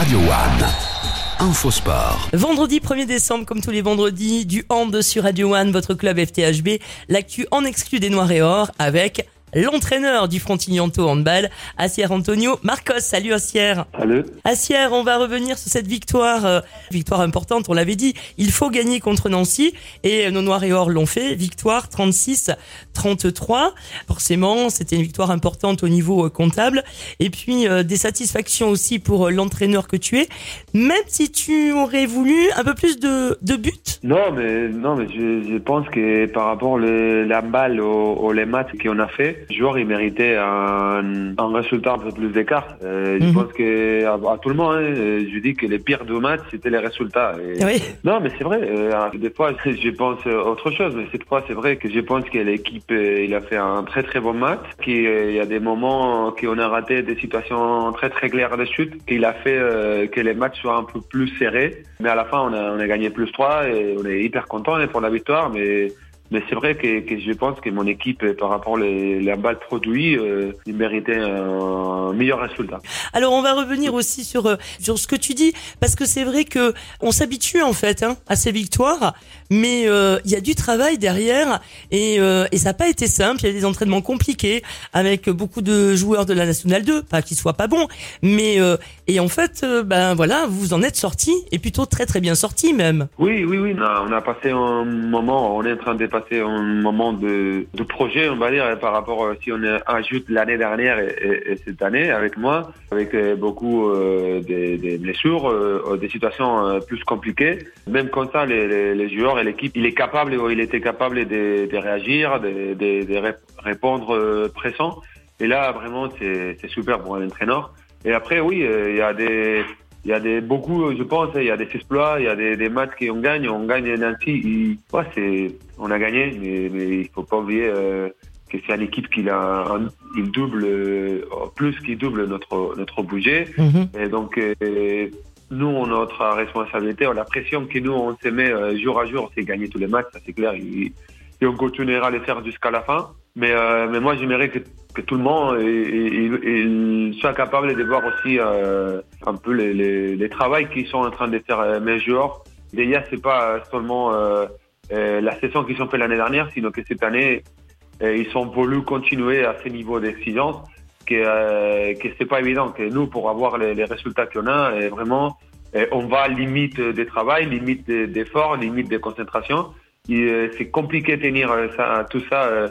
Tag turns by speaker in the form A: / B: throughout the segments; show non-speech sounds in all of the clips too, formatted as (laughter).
A: Radio One. Infosport.
B: Vendredi 1er décembre, comme tous les vendredis, du hand sur Radio One, votre club FTHB, l'actu en exclu des Noirs et Or avec l'entraîneur du Frontignan-To handball, Assier Antonio Marcos. Salut Assier.
C: Salut.
B: Assier, on va revenir sur cette victoire, euh, victoire importante, on l'avait dit. Il faut gagner contre Nancy et nos Noirs et Or l'ont fait. Victoire 36-33. Forcément, c'était une victoire importante au niveau euh, comptable. Et puis euh, des satisfactions aussi pour euh, l'entraîneur que tu es, même si tu aurais voulu un peu plus de, de buts.
C: Non, mais non, mais je, je pense que par rapport le, la balle au, au les matchs qu'on a fait, le joueur il méritait un, un résultat un peu plus d'écart. Euh, Je
B: Mhm.
C: pense que à, à tout le monde, hein, euh, je dis que les pires deux matchs c'était les résultats. Et-
B: Oui.
C: Non, mais c'est vrai. euh, des fois, (laughs) je pense euh, autre chose. Mais cette fois, c'est vrai que je pense que l'équipe, euh, il a fait un très très bon match. Qu'il y a des moments qu'on a raté des situations très très claires de chute. Qu'il a fait euh, que les matchs soient un peu plus serrés. Mais à la fin, on a, on a gagné plus 3 et on est hyper content pour la victoire. Mais mais c'est vrai que, que je pense que mon équipe, euh, par rapport les, la balle produit, euh, il méritait un meilleur résultat.
B: Alors on va revenir aussi sur euh, sur ce que tu dis parce que c'est vrai que on s'habitue en fait hein, à ces victoires, mais euh, il y a du travail derrière et euh, et ça n'a pas été simple. Il y a des entraînements compliqués avec beaucoup de joueurs de la nationale 2, pas qu'ils soient pas bons, mais euh, et en fait ben voilà vous en êtes sorti et plutôt très très bien sorti même.
C: Oui, oui, oui. On a, on a passé un moment, on est en train de passer un moment de, de projet, on va dire, par rapport euh, si on ajoute l'année dernière et, et- et cette année avec moi, avec euh, beaucoup euh, des, blessures, euh, des situations plus compliquées. Même comme ça, les, joueurs et l'équipe, il est capable, il était capable de, de réagir, de, de, de ré- répondre pressant. Et là, vraiment, c'est super pour un entraîneur. Et après, oui, il y a des il y a des beaucoup, je pense, il y a des exploits, il y a des, des matchs qu'on gagne, on gagne Nancy. Ouais, c'est, on a gagné, mais, mais il faut pas oublier euh, que c'est une équipe qui a, un, il double euh, plus qu'il double notre notre budget. Et donc euh, nous, on a notre responsabilité, on a la pression que nous on se met euh, jour à jour, c'est gagner tous les matchs, ça c'est clair. Et, et on continuera à les faire jusqu'à la fin. Mais euh, mais moi, j'aimerais que que tout le monde euh, il, il- il soit capable de voir aussi euh, un peu les, les, les travails qu'ils sont en train de faire euh, mes joueurs. Déjà, c'est pas seulement euh, euh, la saison qu'ils ont fait l'année dernière, sinon que cette année, euh, ils ont voulu continuer à ce niveau d'exigence, que, euh, que c'est pas évident, que nous, pour avoir les, les résultats qu'on a, euh, vraiment, euh, on va limite de travail, limite de- d'effort, limite de concentration. Et, euh, c'est compliqué de tenir euh, ça, tout ça euh,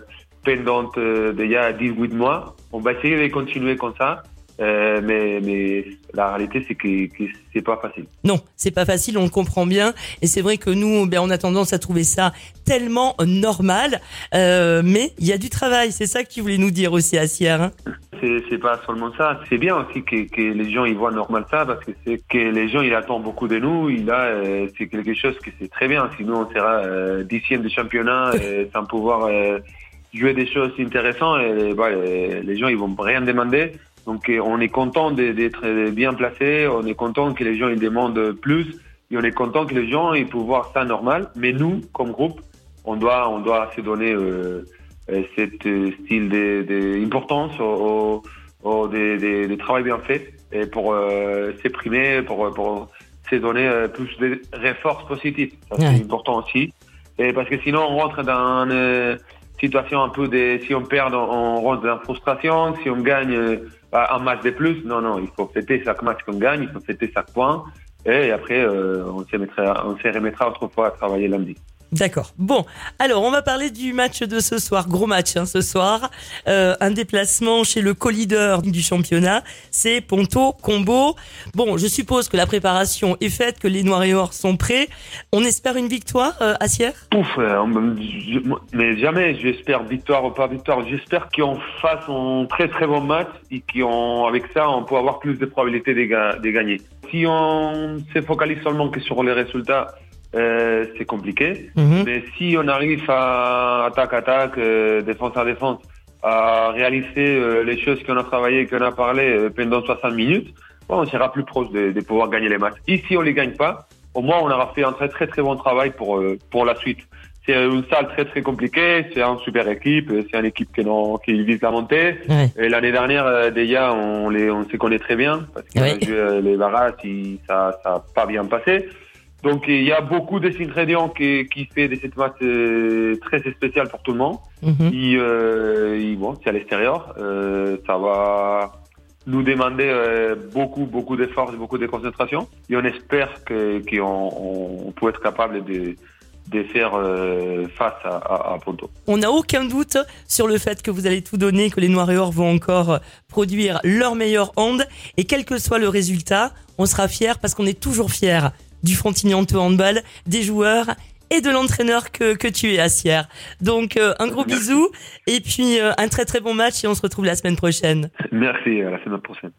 C: pendant euh, déjà 18 mois. On va essayer de continuer comme ça, euh, mais, mais la réalité, c'est que, que c'est pas facile.
B: Non, c'est pas facile, on le comprend bien. Et c'est vrai que nous, ben, on a tendance à trouver ça tellement normal. Euh, mais il y a du travail, c'est ça que tu voulais nous dire aussi, Assier. Hein
C: C'est, c'est pas seulement ça. C'est bien aussi que, que les gens ils voient normal ça parce que c'est que les gens ils attendent beaucoup de nous. Il a euh, c'est quelque chose que c'est très bien. Sinon on sera dixième du championnat (laughs) sans pouvoir jouer des choses intéressantes. Et, bah, les gens ils vont rien demander. Donc euh, on est content de- d'être bien placé. On est content que les gens ils demandent plus. Et on est content que les gens ils peuvent voir ça normal. Mais nous comme groupe on doit on doit se donner euh, euh, cet euh, style de, de importance au, au, au des, des, des travail bien fait et pour euh, s'exprimer, pour, pour se donner euh, plus de réforces positives. Ça, c'est
B: Ouais.
C: important aussi. Et parce que sinon, on rentre dans euh, situation un peu de, si on perd, on, rentre dans la frustration. Si on gagne euh, un match de plus, non, non, il faut fêter chaque match qu'on gagne, il faut fêter chaque point. Et après, euh, on se mettra, on se remettra autrefois à travailler lundi.
B: D'accord. Bon, alors on va parler du match de ce soir. Gros match hein, ce soir. Euh, un déplacement chez le co-leader du championnat. C'est Ponto Combo. Bon, je suppose que la préparation est faite, que les Noirs et Or sont prêts. On espère une victoire, euh, Assier
C: Pouf, euh, on- je- mais jamais j'espère victoire ou pas victoire. J'espère qu'on fasse un très très bon match et qu'avec ça, on peut avoir plus de probabilités de, de gagner. Si on se focalise seulement que sur les résultats, euh, c'est compliqué.
B: Mhm.
C: Mais si on arrive à attaque attaque, euh, défense à défense, à réaliser euh, les choses qu'on a travaillé, qu'on a parlé euh, pendant 60 minutes, bon, on sera plus proche de, de pouvoir gagner les matchs. Et si on les gagne pas, au moins on aura fait un très très très bon travail pour euh, pour la suite. c'est une salle très très compliquée, c'est une super équipe, c'est une équipe qui, non, qui vise la montée.
B: Ouais.
C: Et l'année dernière, euh, déjà, on, les, on se connaît très bien, parce que
B: Ouais.
C: les barrages, ça n'a pas bien passé. Donc il y a beaucoup d'ingrédients qui, qui fait de cette match euh, très spécial pour tout le monde.
B: Mhm.
C: Et, euh, et bon, c'est à l'extérieur, euh, ça va nous demander euh, beaucoup, beaucoup d'efforts, beaucoup de concentration. Et on espère que qu'on on peut être capable de, de faire euh, face à, à, à Ponto.
B: On n'a aucun doute sur le fait que vous allez tout donner, que les Noirs et Or vont encore produire leur meilleur hand. Et quel que soit le résultat, on sera fiers parce qu'on est toujours fiers du Frontignan handball, des joueurs et de l'entraîneur que, que tu es, Assière. Donc, euh, un gros bisou et puis euh, un très très bon match et on se retrouve la semaine prochaine.
C: Merci, à la semaine prochaine.